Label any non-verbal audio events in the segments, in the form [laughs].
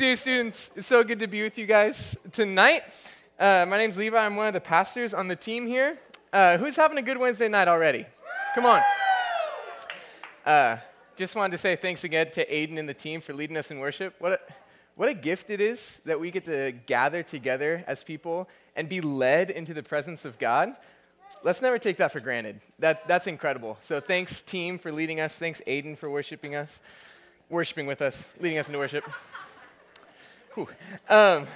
CA students, it's so good to be with you guys tonight. Uh, my name's Levi. I'm one of the pastors on the team here. Uh, who's having a good Wednesday night already? Come on. Uh, just wanted to say thanks again to Aiden and the team for leading us in worship. What a, what a gift it is that we get to gather together as people and be led into the presence of God. Let's never take that for granted. That, that's incredible. So thanks, team, for leading us. Thanks, Aiden, for worshiping us worshiping with us, leading us into worship. Um,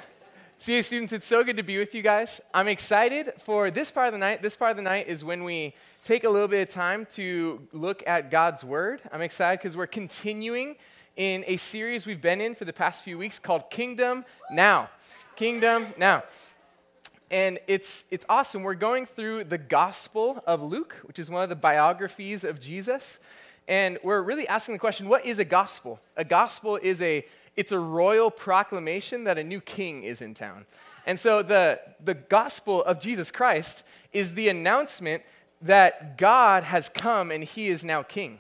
CA students, it's so good to be with you guys. I'm excited for this part of the night. This part of the night is when we take a little bit of time to look at God's Word. I'm excited because we're continuing in a series we've been in for the past few weeks called Kingdom Now. Kingdom Now. And it's, it's awesome. We're going through the Gospel of Luke, which is one of the biographies of Jesus. And we're really asking the question what is a gospel? A gospel is a it's a royal proclamation that a new king is in town. And so the, the gospel of Jesus Christ is the announcement that God has come and he is now king.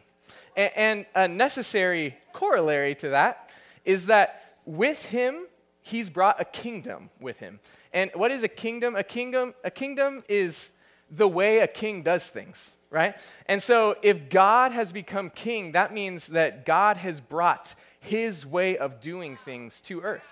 And, and a necessary corollary to that is that with him, he's brought a kingdom with him. And what is a kingdom? A kingdom, a kingdom is the way a king does things right? And so if God has become king, that means that God has brought his way of doing things to earth.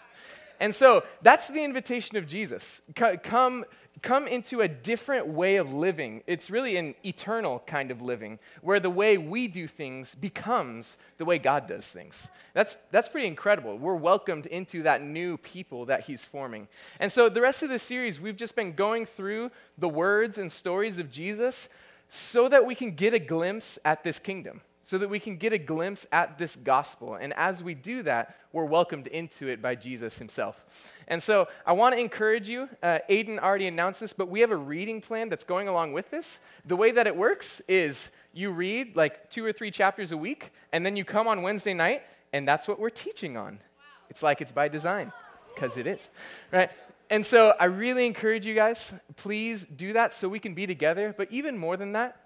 And so that's the invitation of Jesus. Come, come into a different way of living. It's really an eternal kind of living where the way we do things becomes the way God does things. That's, that's pretty incredible. We're welcomed into that new people that He's forming. And so the rest of the series, we've just been going through the words and stories of Jesus so that we can get a glimpse at this kingdom, so that we can get a glimpse at this gospel. And as we do that, we're welcomed into it by Jesus himself. And so I want to encourage you. Uh, Aiden already announced this, but we have a reading plan that's going along with this. The way that it works is you read like two or three chapters a week, and then you come on Wednesday night, and that's what we're teaching on. Wow. It's like it's by design, because it is, right? And so I really encourage you guys, please do that so we can be together. But even more than that,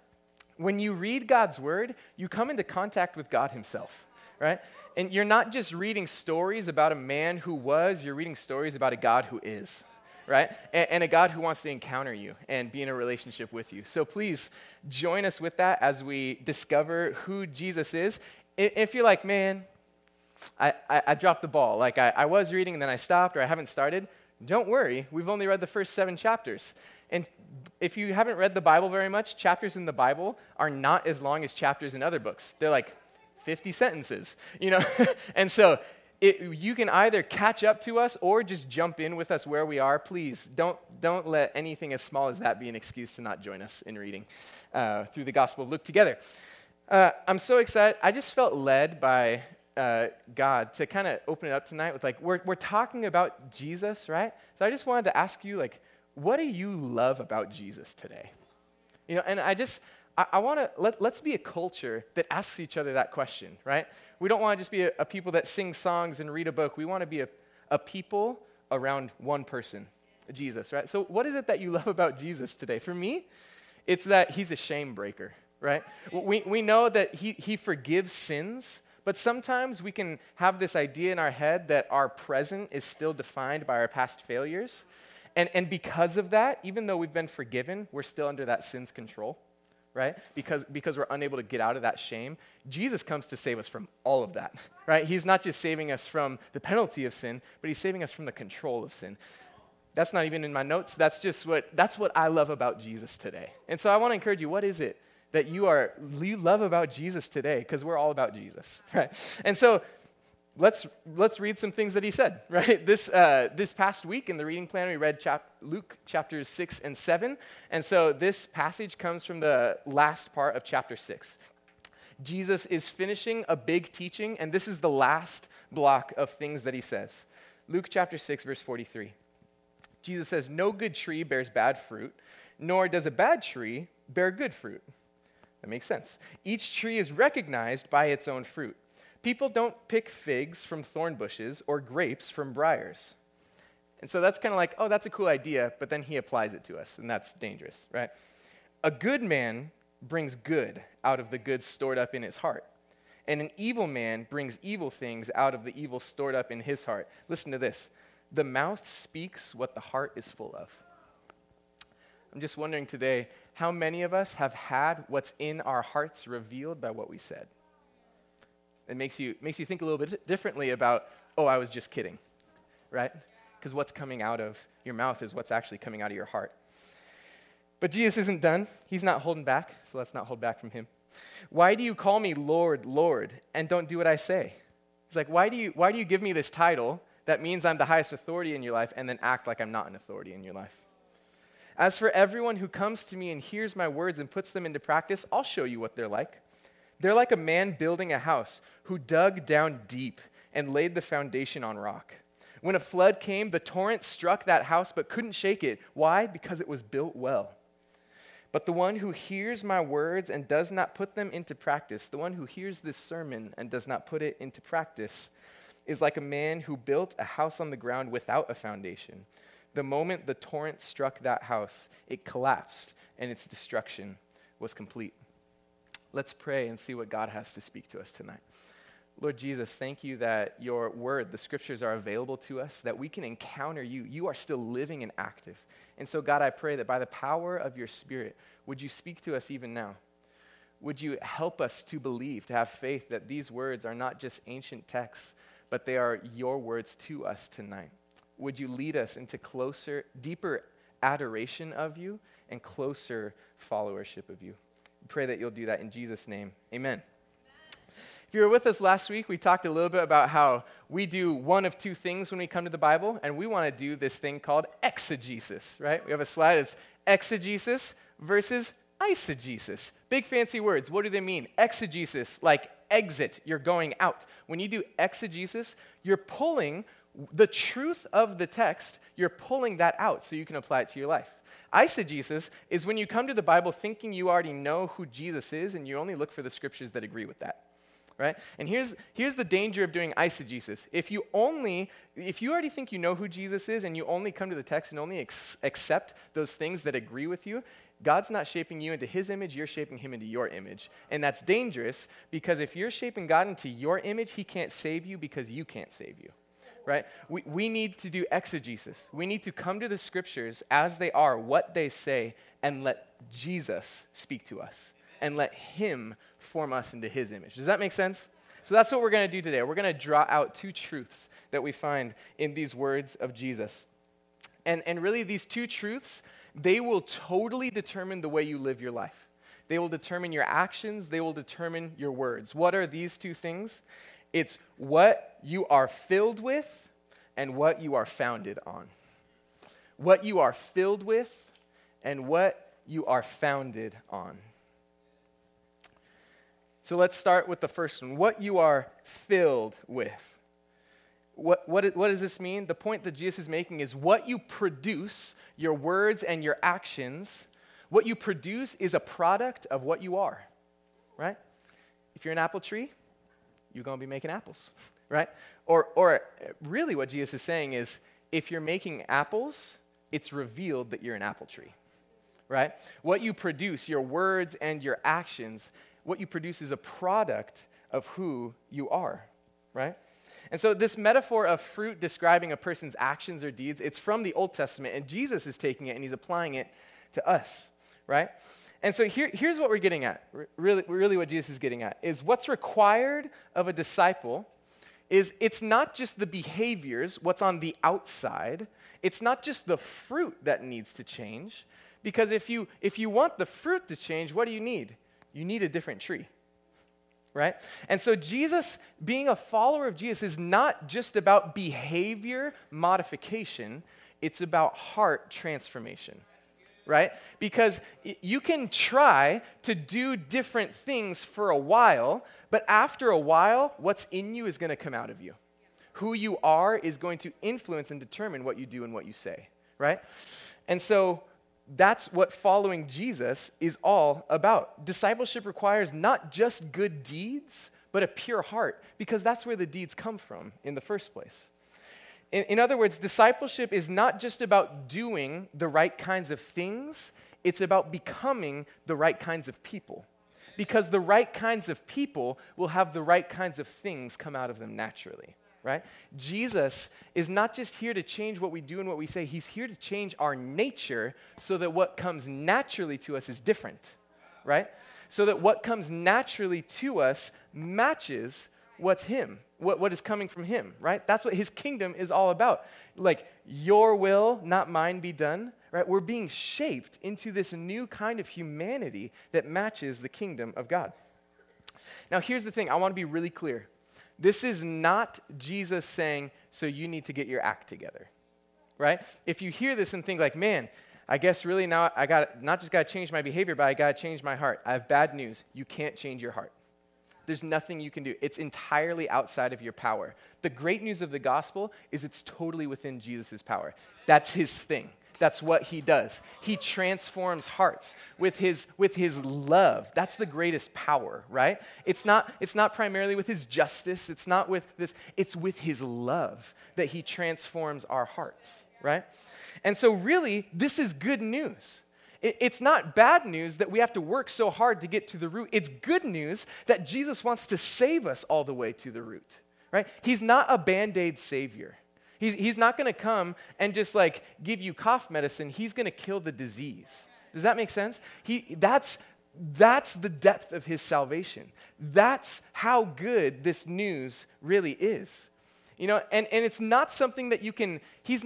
when you read God's word, you come into contact with God Himself, right? And you're not just reading stories about a man who was, you're reading stories about a God who is, right? And, and, a God who wants to encounter you and be in a relationship with you. So please join us with that as we discover who Jesus is. If you're like, man, I, I, I dropped the ball, like I, I was reading and then I stopped or I haven't started, don't worry, we've only read the first seven chapters. And if you haven't read the Bible very much, chapters in the Bible are not as long as chapters in other books. They're like 50 sentences, you know? [laughs] and so it, you can either catch up to us or just jump in with us where we are. Please don't, don't let anything as small as that be an excuse to not join us in reading uh, through the Gospel of Luke together. Uh, I'm so excited. I just felt led by uh, God to kind of open it up tonight with like, we're, we're talking about Jesus, right? So I just wanted to ask you, like, what do you love about Jesus today? You know, and I just, I, I want to, let, let's be a culture that asks each other that question, right? We don't want to just be a, a people that sing songs and read a book. We want to be a, a people around one person, Jesus, right? So what is it that you [laughs] love about Jesus today? For me, it's that he's a shame breaker, right? We, we know that he, he forgives sins, but sometimes we can have this idea in our head that our present is still defined by our past failures. And, and because of that, even though we've been forgiven, we're still under that sin's control, right? Because, because we're unable to get out of that shame. Jesus comes to save us from all of that, [laughs] right? He's not just saving us from the penalty of sin, but he's saving us from the control of sin. That's not even in my notes. That's just what, that's what I love about Jesus today. And so I want to encourage you what is it that you are you love about Jesus today because we're all about Jesus, [laughs] right? And so let's let's read some things that he said, [laughs] right? This uh, this past week in the reading plan we read chap- Luke chapters six and seven, and so this passage comes from the last part of chapter six. Jesus is finishing a big teaching, and this is the last block of things that he says. Luke chapter 6, verse 43. Jesus says, No good tree bears bad fruit, nor does a bad tree bear good fruit. That makes sense. Each tree is recognized by its own fruit. People don't pick figs from thorn bushes or grapes from briars. And so that's kind of like, oh, that's a cool idea, but then he applies it to us, and that's dangerous, right? A good man brings good out of the good stored up in his heart. and an evil man brings evil things out of the evil stored up in his heart. Listen to this the mouth speaks what the heart is full of. I'm just wondering today how many of us have had what's in our hearts revealed by what we said? It makes you, makes you think a little bit differently about, oh, I was just kidding, right? Because what's coming out of your mouth is what's actually coming out of your heart. But Jesus isn't done. He's not holding back, so let's not hold back from him. Why do you call me Lord, Lord, and don't do what I say? He's like, why do you, why do you give me this title that means I'm the highest authority in your life and then act like I'm not an authority in your life? As for everyone who comes to me and hears my words and puts them into practice, I'll show you what they're like. They're like a man building a house who dug down deep and laid the foundation on rock. When a flood came, the torrent struck that house but couldn't shake it. Why? Because it was built well. But the one who hears my words and does not put them into practice, the one who hears this sermon and does not put it into practice, is like a man who built a house on the ground without a foundation. The moment the torrent struck that house, it collapsed and its destruction was complete. Let's pray and see what God has to speak to us tonight. Lord Jesus, thank you that your word, the scriptures, are available to us, that we can encounter you. You are still living and active. And so, God, I pray that by the power of your Spirit, would you speak to us even now? Would you help us to believe, to have faith that these words are not just ancient texts, but they are your words to us tonight? Would you lead us into closer, deeper adoration of you and closer followership of you? We pray that you'll do that in Jesus' name. Amen. If you were with us last week, we talked a little bit about how we do one of two things when we come to the Bible, and we want to do this thing called exegesis, right? We have a slide that's exegesis versus eisegesis. Big fancy words. What do they mean? Exegesis, like exit, you're going out. When you do exegesis, you're pulling the truth of the text, you're pulling that out so you can apply it to your life. Eisegesis is when you come to the Bible thinking you already know who Jesus is and you only look for the scriptures that agree with that right? And here's, here's the danger of doing eisegesis. If you only, if you already think you know who Jesus is and you only come to the text and only ex- accept those things that agree with you, God's not shaping you into his image, you're shaping him into your image. And that's dangerous because if you're shaping God into your image, he can't save you because you can't save you. Right? We, we need to do exegesis. We need to come to the scriptures as they are, what they say, and let Jesus speak to us and let him form us into his image. Does that make sense? So that's what we're going to do today. We're going to draw out two truths that we find in these words of Jesus. And, and really, these two truths, they will totally determine the way you live your life. They will determine your actions, they will determine your words. What are these two things? It's what you are filled with and what you are founded on. What you are filled with and what you are founded on. So let's start with the first one what you are filled with. What, what, what does this mean? The point that Jesus is making is what you produce, your words and your actions, what you produce is a product of what you are, right? If you're an apple tree, you're going to be making apples, [laughs] right? Or, or really, what Jesus is saying is if you're making apples, it's revealed that you're an apple tree, right? What you produce, your words and your actions, what you produce is a product of who you are, right? And so this metaphor of fruit describing a person's actions or deeds, it's from the Old Testament, and Jesus is taking it and he's applying it to us, right? And so here, here's what we're getting at. Really, really what Jesus is getting at is what's required of a disciple is it's not just the behaviors, what's on the outside, it's not just the fruit that needs to change. Because if you if you want the fruit to change, what do you need? you need a different tree. Right? And so, Jesus, being a follower of Jesus, is not just about behavior modification, it's about heart transformation. Right? Because you can try to do different things for a while, but after a while, what's in you is going to come out of you. Who you are is going to influence and determine what you do and what you say. Right? And so, that's what following Jesus is all about. Discipleship requires not just good deeds, but a pure heart, because that's where the deeds come from in the first place. In, in, other words, discipleship is not just about doing the right kinds of things, it's about becoming the right kinds of people. Because the right kinds of people will have the right kinds of things come out of them naturally, right? Jesus is not just here to change what we do and what we say, he's here to change our nature so that what comes naturally to us is different, right? So that what comes naturally to us matches what's him, what, what is coming from him, right? That's what his kingdom is all about. Like, your will, not mine, be done, right? We're being shaped into this new kind of humanity that matches the kingdom of God. Now, here's the thing I want to be really clear. This is not Jesus saying, so you need to get your act together, right? If you hear this and think, like, man, I guess really now I got not just got to change my behavior, but I got to change my heart. I have bad news. You can't change your heart. There's nothing you can do. It's entirely outside of your power. The great news of the gospel is it's totally within Jesus' power. That's his thing. That's what he does. He transforms hearts with his, with his love. That's the greatest power, right? It's not, it's not primarily with his justice, it's not with this, it's with his love that he transforms our hearts, right? And so, really, this is good news. It's not bad news that we have to work so hard to get to the root. It's good news that Jesus wants to save us all the way to the root, right? He's not a band aid savior. He's, he's not going to come and just like give you cough medicine. He's going to kill the disease. Does that make sense? He, that's, that's the depth of his salvation. That's how good this news really is. You know, and, and it's not something that you can, he's,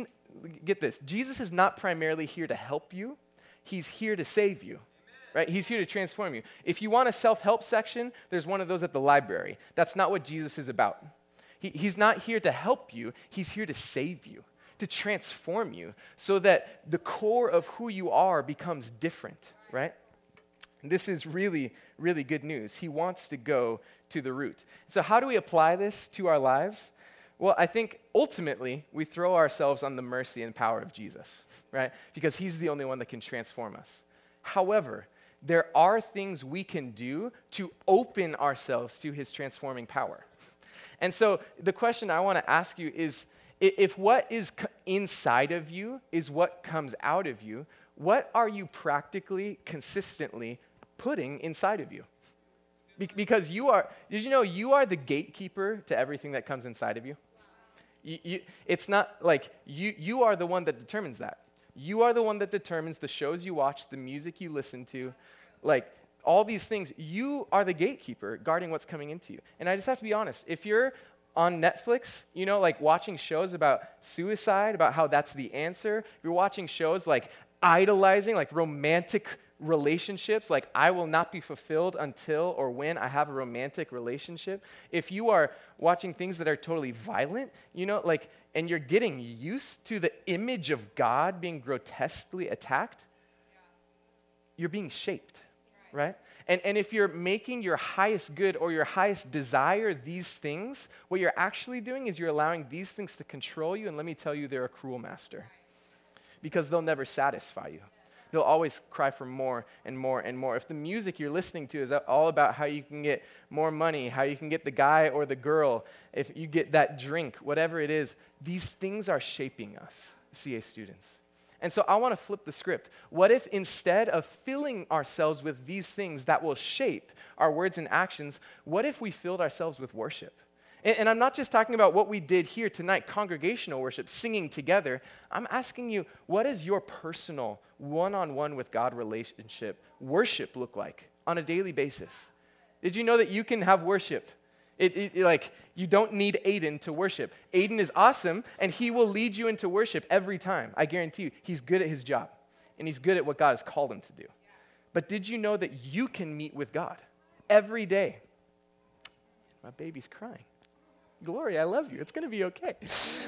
get this, Jesus is not primarily here to help you, he's here to save you. Right? He's here to transform you. If you want a self help section, there's one of those at the library. That's not what Jesus is about. He, he's not here to help you, He's here to save you, to transform you, so that the core of who you are becomes different, right? This is really, really good news. He wants to go to the root. So, how do we apply this to our lives? Well, I think ultimately we throw ourselves on the mercy and power of Jesus, right? Because he's the only one that can transform us. However, there are things we can do to open ourselves to his transforming power. And so the question I want to ask you is if what is inside of you is what comes out of you, what are you practically, consistently putting inside of you? Be- because you are, did you know you are the gatekeeper to everything that comes inside of you? You, you it's not like you, you are the one that determines that. You are the one that determines the shows you watch, the music you listen to, like all these things, you are the gatekeeper guarding what's coming into you. And I just have to be honest. If you're on Netflix, you know, like watching shows about suicide, about how that's the answer, if you're watching shows like idolizing, like romantic relationships, like I will not be fulfilled until or when I have a romantic relationship. If you are watching things that are totally violent, you know, like, and you're getting used to the image of God being grotesquely attacked, you're being shaped right? And, and if you're making your highest good or your highest desire these things, what you're actually doing is you're allowing these things to control you. And let me tell you, they're a cruel master because they'll never satisfy you. They'll always cry for more and more and more. If the music you're listening to is all about how you can get more money, how you can get the guy or the girl, if you get that drink, whatever it is, these things are shaping us, CA students. And so I want to flip the script. What if instead of filling ourselves with these things that will shape our words and actions, what if we filled ourselves with worship? And, and, I'm not just talking about what we did here tonight, congregational worship, singing together. I'm asking you, what does your personal one on one with God relationship worship look like on a daily basis? Did you know that you can have worship it, it, like, you don't need Aiden to worship. Aiden is awesome, and he will lead you into worship every time. I guarantee you, he's good at his job, and he's good at what God has called him to do. But did you know that you can meet with God every day? My baby's crying. Glory, I love you. It's going to be okay.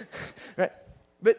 [laughs] right? But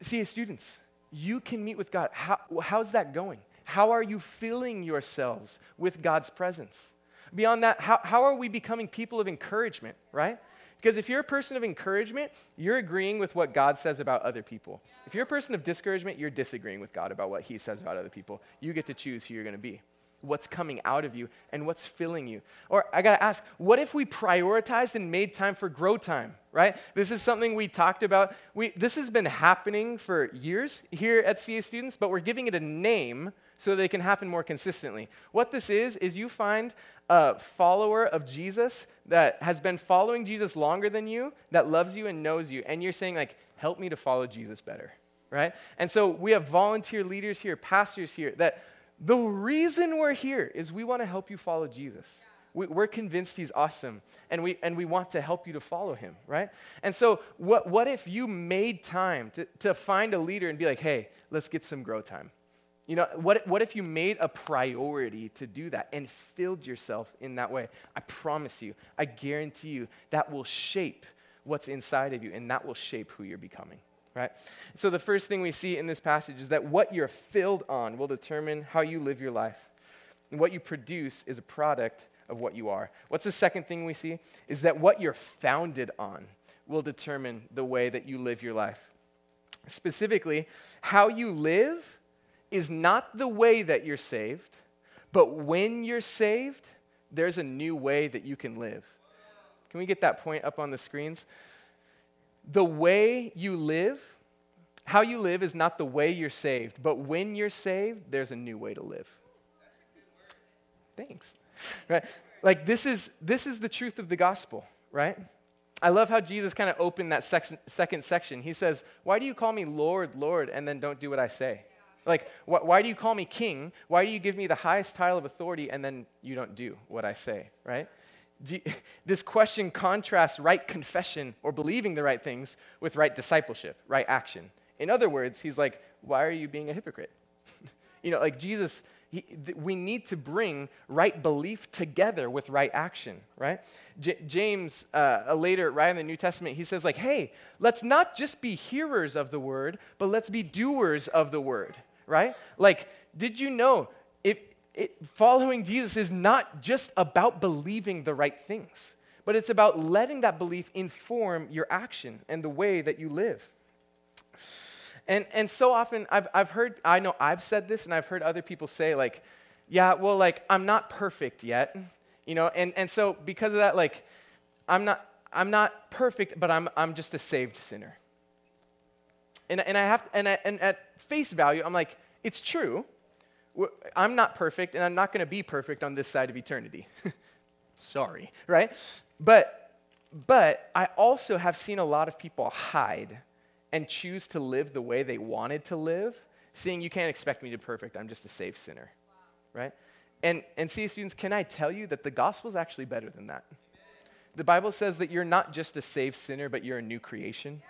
see, students, you can meet with God. How, how's that going? How are you filling yourselves with God's presence? Beyond that, how, how are we becoming people of encouragement, right? Because if you're a person of encouragement, you're agreeing with what God says about other people. If you're a person of discouragement, you're disagreeing with God about what He says about other people. You get to choose who you're going to be, what's coming out of you, and what's filling you. Or I got to ask, what if we prioritized and made time for grow time, right? This is something we talked about. We, this has been happening for years here at CA Students, but we're giving it a name so they can happen more consistently. What this is, is you find a follower of Jesus that has been following Jesus longer than you, that loves you and knows you, and you're saying, like, help me to follow Jesus better, right? And so we have volunteer leaders here, pastors here, that the reason we're here is we want to help you follow Jesus. We, are convinced he's awesome, and we, and we want to help you to follow him, right? And so, what, what if you made time to, to find a leader and be like, hey, let's get some grow time? You know, what, what if you made a priority to do that and filled yourself in that way? I promise you, I guarantee you, that will shape what's inside of you, and that will shape who you're becoming right? So the first thing we see in this passage is that what you're filled on will determine how you live your life. And what you produce is a product of what you are. What's the second thing we see? Is that what you're founded on will determine the way that you live your life. Specifically, how you live is not the way that you're saved, but when you're saved, there's a new way that you can live. Can we get that point up on the screens? The way you live, how you live is not the way you're saved, but when you're saved, there's a new way to live. Thanks. Right? Like this is this is the truth of the gospel, right? I love how Jesus kind of opened that sex, second section. He says, Why do you call me Lord, Lord, and then don't do what I say? Like, wh- why do you call me king? Why do you give me the highest title of authority and then you don't do what I say, right? [laughs] This question contrasts right confession or believing the right things with right discipleship, right action. In other words, he's like, Why are you being a hypocrite? [laughs] you know, like Jesus he, th- we need to bring right belief together with right action, right? J- James, uh, later, right in the New Testament, he says, like, hey, let's not just be hearers of the word, but let's be doers of the word, right? Like, did you know it, following Jesus is not just about believing the right things, but it's about letting that belief inform your action and the way that you live. And, and so often I've, I've heard, I know I've said this and I've heard other people say, like, yeah, well, like, I'm not perfect yet, you know, and, and so because of that, like, I'm not, I'm not perfect, but I'm, I'm just a saved sinner. And, and I have, and, I, and at face value, I'm like, it's true. I'm not perfect, and I'm not going to be perfect on this side of eternity. [laughs] Sorry, right? But, but I also have seen a lot of people hide and choose to live the way they wanted to live, seeing you can't expect me to be perfect, I'm just a saved sinner. Right? And, and see, students, can I tell you that the gospel is actually better than that? The Bible says that you're not just a saved sinner, but you're a new creation.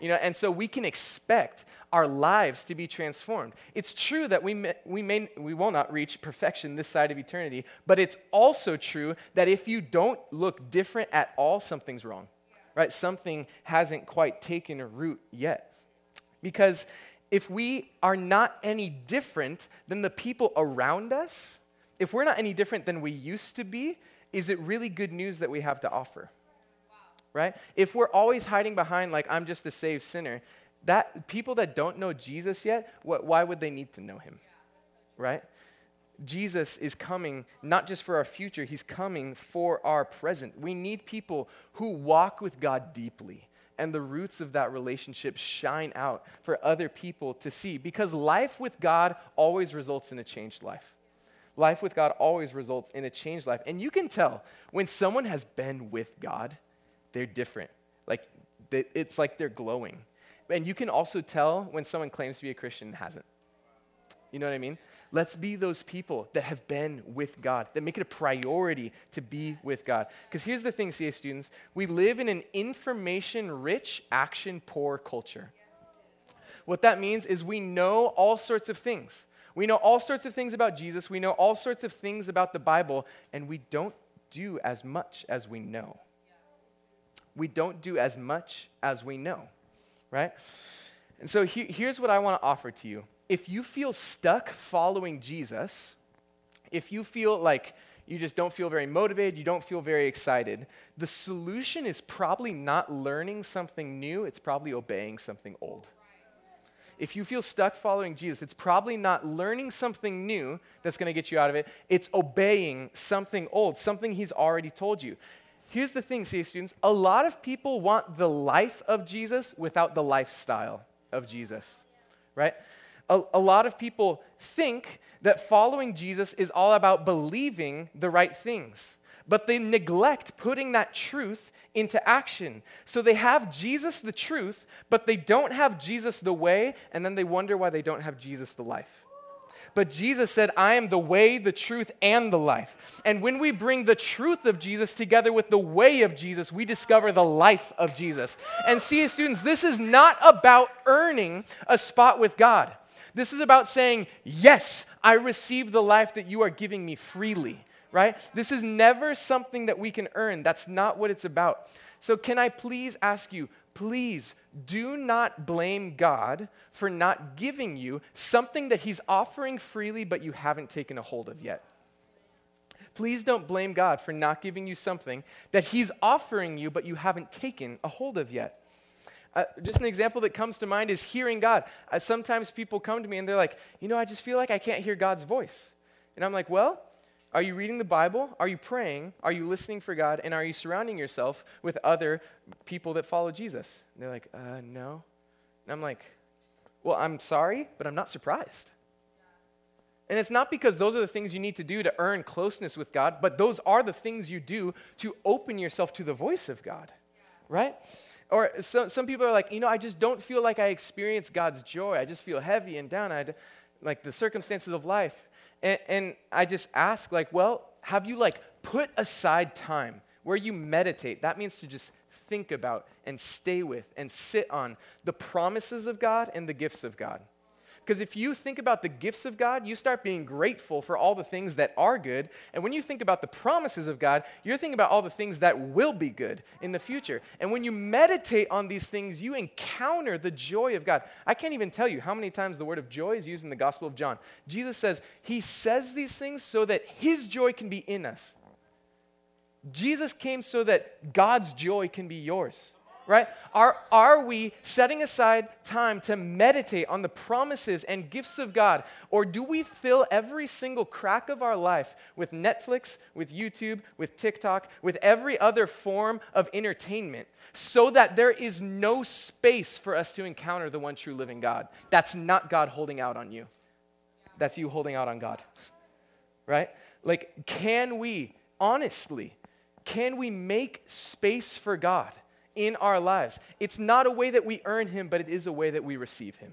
You know, and so we can expect our lives to be transformed. It's true that we may, we may we will not reach perfection this side of eternity, but it's also true that if you don't look different at all, something's wrong right? Something hasn't quite taken root yet. Because if we are not any different than the people around us, if we're not any different than we used to be, is it really good news that we have to offer? Right? If we're always hiding behind, like, I'm just a saved sinner, that people that don't know Jesus yet, what, why would they need to know him? Right? Jesus is coming not just for our future, he's coming for our present. We need people who walk with God deeply and the roots of that relationship shine out for other people to see because life with God always results in a changed life. Life with God always results in a changed life. And you can tell when someone has been with God, they're different. Like it's like they're glowing. And you can also tell when someone claims to be a Christian and hasn't. You know what I mean? Let's be those people that have been with God, that make it a priority to be with God. Because here's the thing, CA students we live in an information rich, action poor culture. What that means is we know all sorts of things. We know all sorts of things about Jesus, we know all sorts of things about the Bible, and we don't do as much as we know. We don't do as much as we know, right? And so he, here's what I want to offer to you if you feel stuck following Jesus, if you feel like you just don't feel very motivated, you don't feel very excited, the solution is probably not learning something new, it's probably obeying something old. If you feel stuck following Jesus, it's probably not learning something new that's going to get you out of it. It's obeying something old, something he's already told you. Here's the thing, CA students a lot of people want the life of Jesus without the lifestyle of Jesus, right? A, a lot of people think that following Jesus is all about believing the right things, but they neglect putting that truth into action. So they have Jesus the truth, but they don't have Jesus the way, and then they wonder why they don't have Jesus the life. But Jesus said, I am the way, the truth, and the life. And when we bring the truth of Jesus together with the way of Jesus, we discover the life of Jesus. And see, students, this is not about earning a spot with God. This is about saying, Yes, I receive the life that you are giving me freely, right? This is never something that we can earn. That's not what it's about. So, can I please ask you, please do not blame God for not giving you something that He's offering freely, but you haven't taken a hold of yet. Please don't blame God for not giving you something that He's offering you, but you haven't taken a hold of yet. Uh, just an example that comes to mind is hearing God. Uh, sometimes people come to me and they're like, you know, I just feel like I can't hear God's voice. And I'm like, well, are you reading the Bible? Are you praying? Are you listening for God? And are you surrounding yourself with other people that follow Jesus? And they're like, uh, no. And I'm like, well, I'm sorry, but I'm not surprised. And it's not because those are the things you need to do to earn closeness with God, but those are the things you do to open yourself to the voice of God, right? Or so, some people are like, you know, I just don't feel like I experience God's joy. I just feel heavy and down. I like the circumstances of life. And, and I just ask, like, well, have you like put aside time where you meditate? That means to just think about and stay with and sit on the promises of God and the gifts of God. Because if you think about the gifts of God, you start being grateful for all the things that are good. And when you think about the promises of God, you're thinking about all the things that will be good in the future. And when you meditate on these things, you encounter the joy of God. I can't even tell you how many times the word of joy is used in the Gospel of John. Jesus says, He says these things so that His joy can be in us. Jesus came so that God's joy can be yours right? Are, are we setting aside time to meditate on the promises and gifts of God? Or do we fill every single crack of our life with Netflix, with YouTube, with TikTok, with every other form of entertainment so that there is no space for us to encounter the one true living God? That's not God holding out on you, that's you holding out on God, [laughs] right? Like, can we, honestly, can we make space for God? In our lives. It's not a way that we earn Him, but it is a way that we receive Him,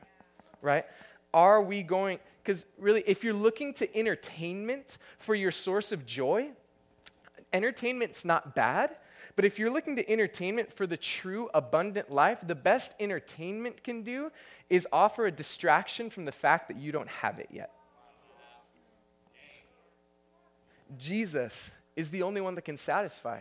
right? Are we going, because really, if you're looking to entertainment for your source of joy, entertainment's not bad. But if you're looking to entertainment for the true abundant life, the best entertainment can do is offer a distraction from the fact that you don't have it yet. Jesus is the only one that can satisfy.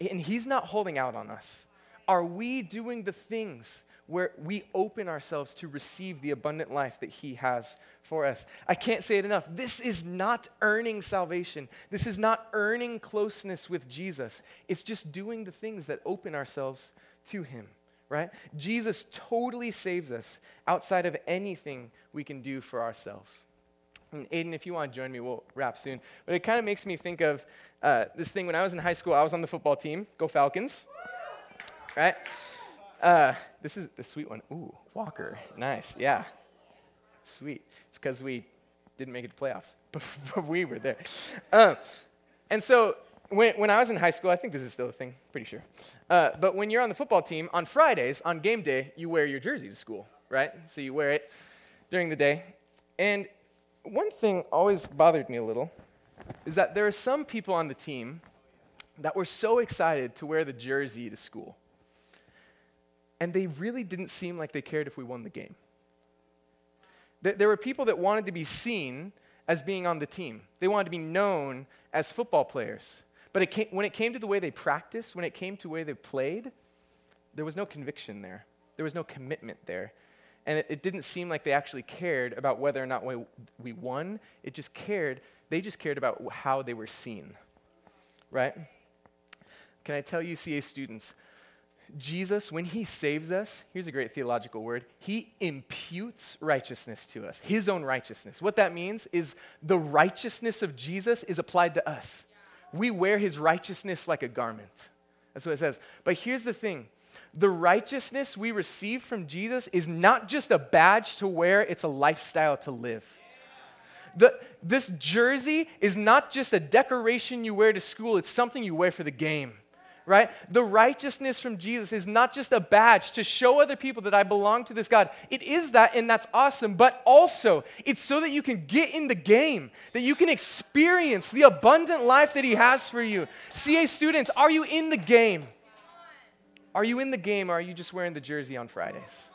And He's not holding out on us. Are we doing the things where we open ourselves to receive the abundant life that He has for us? I can't say it enough. This is not earning salvation, this is not earning closeness with Jesus. It's just doing the things that open ourselves to Him. Right? Jesus totally saves us outside of anything we can do for ourselves. And Aiden, if you want to join me, we'll wrap soon. But it kind of makes me think of uh, this thing when I was in high school. I was on the football team. Go Falcons! Right? Uh, this is the sweet one. Ooh, Walker. Nice. Yeah. Sweet. It's because we didn't make it to playoffs, [laughs] but we were there. Uh, and so when, when I was in high school, I think this is still a thing, pretty sure. Uh, but when you're on the football team, on Fridays, on game day, you wear your jersey to school, right? So you wear it during the day. And one thing always bothered me a little is that there are some people on the team that were so excited to wear the jersey to school. And they really didn't seem like they cared if we won the game. There were people that wanted to be seen as being on the team, they wanted to be known as football players. But it came, when it came to the way they practiced, when it came to the way they played, there was no conviction there. There was no commitment there. And it, it, didn't seem like they actually cared about whether or not we, we won. It just cared, they just cared about how they were seen. Right? Can I tell you, CA students, Jesus, when he saves us, here's a great theological word, he imputes righteousness to us, his own righteousness. What that means is the righteousness of Jesus is applied to us. We wear his righteousness like a garment. That's what it says. But here's the thing The righteousness we receive from Jesus is not just a badge to wear, it's a lifestyle to live. The, this jersey is not just a decoration you wear to school, it's something you wear for the game right? The righteousness from Jesus is not just a badge to show other people that I belong to this God. It is that, and that's awesome, but also it's so that you can get in the game, that you can experience the abundant life that He has for you. CA students, are you in the game? Are you in the game or are you just wearing the jersey on Fridays?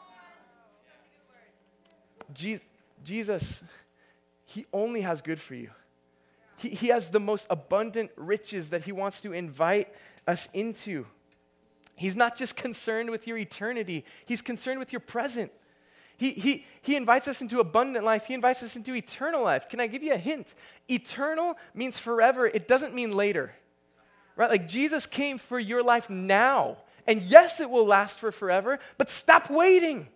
Jesus, He only has good for you. He, he has the most abundant riches that He wants to invite us into. He's not just concerned with your eternity, He's concerned with your present. He, he, he invites us into abundant life. He invites us into eternal life. Can I give you a hint? Eternal means forever, it doesn't mean later. Right? Like Jesus came for your life now. And yes, it will last for forever, but stop waiting.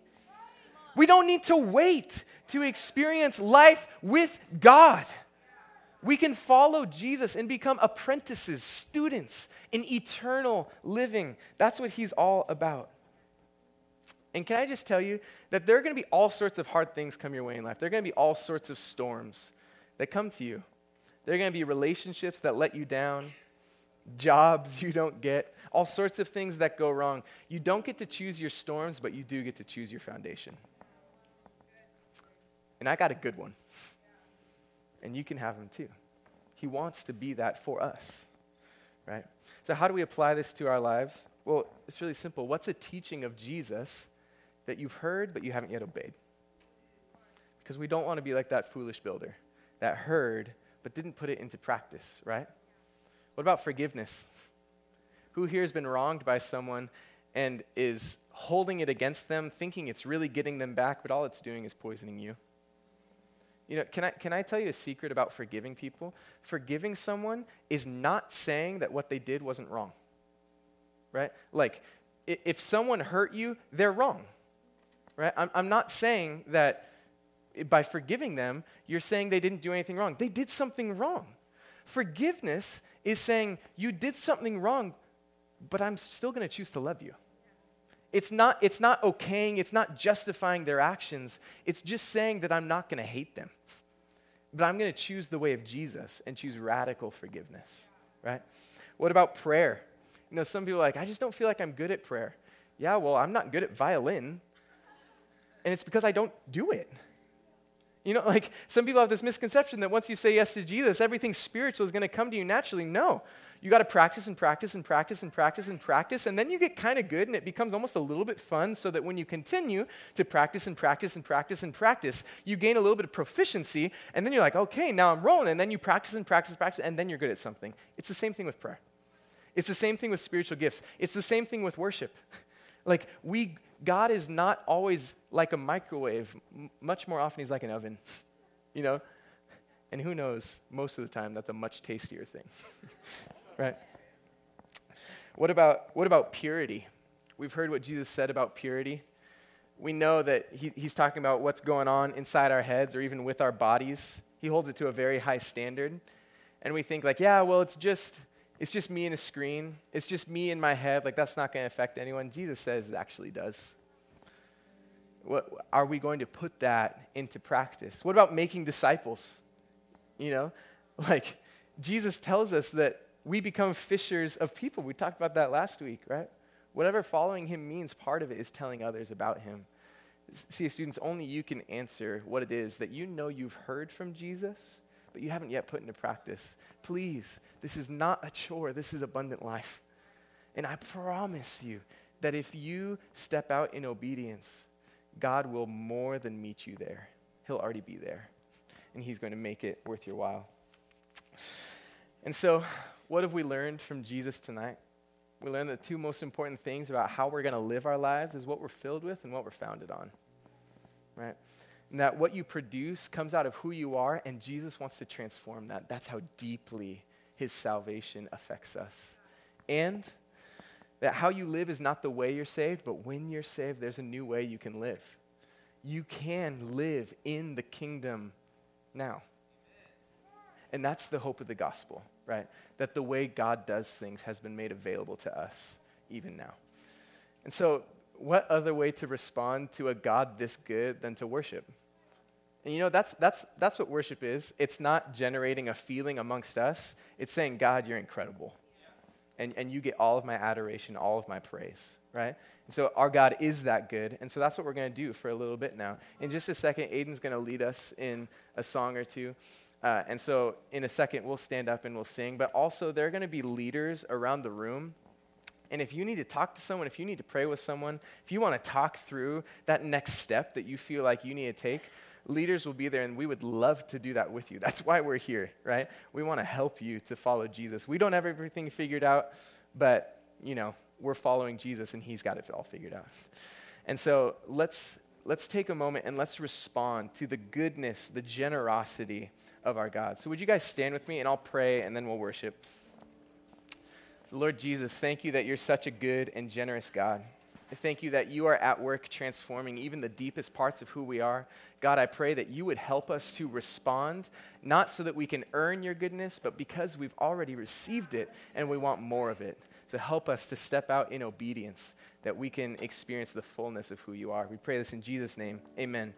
We don't need to wait to experience life with God. We can follow Jesus and become apprentices, students in eternal living. That's what he's all about. And can I just tell you that there are going to be all sorts of hard things come your way in life. There are going to be all sorts of storms that come to you. There are going to be relationships that let you down, jobs [laughs] you don't get, all sorts of things that go wrong. You don't get to choose your storms, but you do get to choose your foundation. And I got a good one and you can have him too. He wants to be that for us, right? So, how do we apply this to our lives? Well, it's really simple. What's a teaching of Jesus that you've heard but you haven't yet obeyed? Because we don't want to be like that foolish builder that heard but didn't put it into practice, right? What about forgiveness? Who here has been wronged by someone and is holding it against them, thinking it's really getting them back, but all it's doing is poisoning you? You know, can I, can I tell you a secret about forgiving people? Forgiving someone is not saying that what they did wasn't wrong. Right? Like, if someone hurt you, they're wrong. Right? I'm, I'm not saying that by forgiving them, you're saying they didn't do anything wrong. They did something wrong. Forgiveness is saying, you did something wrong, but I'm still going to choose to love you. It's not, it's not okaying, it's not justifying their actions. It's just saying that I'm not going to hate them. But I'm going to choose the way of Jesus and choose radical forgiveness, right? What about prayer? You know, some people are like, I just don't feel like I'm good at prayer. Yeah, well, I'm not good at violin. And it's because I don't do it. You know, [laughs] like some people have this misconception that once you say yes to Jesus, everything spiritual is going to come to you naturally. No. You got to practice and practice and practice and practice and practice, and then you get kind of good and it becomes almost a little bit fun so that when you continue to practice and practice and practice and practice, you gain a little bit of proficiency, and then you're like, okay, now I'm rolling, and then you practice and practice and practice, and then you're good at something. It's the same thing with prayer. It's the same thing with spiritual gifts. It's the same thing with worship. [laughs] like, we, God is not always like a microwave. M- much more often, He's like an oven. [laughs] you know? And who knows, most of the time, that's a much tastier thing. [laughs] right? What about, what about purity? We've heard what Jesus said about purity. We know that he, he's talking about what's going on inside our heads or even with our bodies. He holds it to a very high standard. And we think, like, yeah, well, it's just, it's just me and a screen. It's just me in my head. Like, that's not going to affect anyone. Jesus says it actually does. What, are we going to put that into practice? What about making disciples? You know, [laughs] like, Jesus tells us that we become fishers of people. We talked about that last week, right? Whatever following him means, part of it is telling others about him. See, students, only you can answer what it is that you know you've heard from Jesus, but you haven't yet put into practice. Please, this is not a chore, this is abundant life. And I promise you that if you step out in obedience, God will more than meet you there. He'll already be there, and He's going to make it worth your while. And so, what have we learned from Jesus tonight? We learned the two most important things about how we're going to live our lives is what we're filled with and what we're founded on. Right? And that what you produce comes out of who you are, and Jesus wants to transform that. That's how deeply his salvation affects us. And that how you live is not the way you're saved, but when you're saved, there's a new way you can live. You can live in the kingdom now. And that's the hope of the gospel right? That the way God does things has been made available to us even now. And so, what other way to respond to a God this good than to worship? And you know, that's, that's, that's what worship is. It's not generating a feeling amongst us, it's saying, God, you're incredible. And, and you get all of my adoration, all of my praise, right? And so our God is that good. And so that's what we're going to do for a little bit now. In just a second, Aiden's going to lead us in a song or two. Uh, and so in a second, we'll stand up and we'll sing. But also, there are going to be leaders around the room and if you need to talk to someone, if you need to pray with someone, if you want to talk through that next step that you feel like you need to take, leaders will be there and we would love to do that with you. That's why we're here, right? We want to help you to follow Jesus. We don't have everything figured out, but, you know, we're following Jesus and he's got it all figured out. And so let's let's take a moment and let's respond to the goodness, the generosity of our God. So would you guys stand with me and I'll pray and then we'll worship. Lord Jesus, thank you that you're such a good and generous God. Thank you that you are at work transforming even the deepest parts of who we are. God, I pray that you would help us to respond, not so that we can earn your goodness, but because we've already received it and we want more of it. So help us to step out in obedience that we can experience the fullness of who you are. We pray this in Jesus' name. Amen.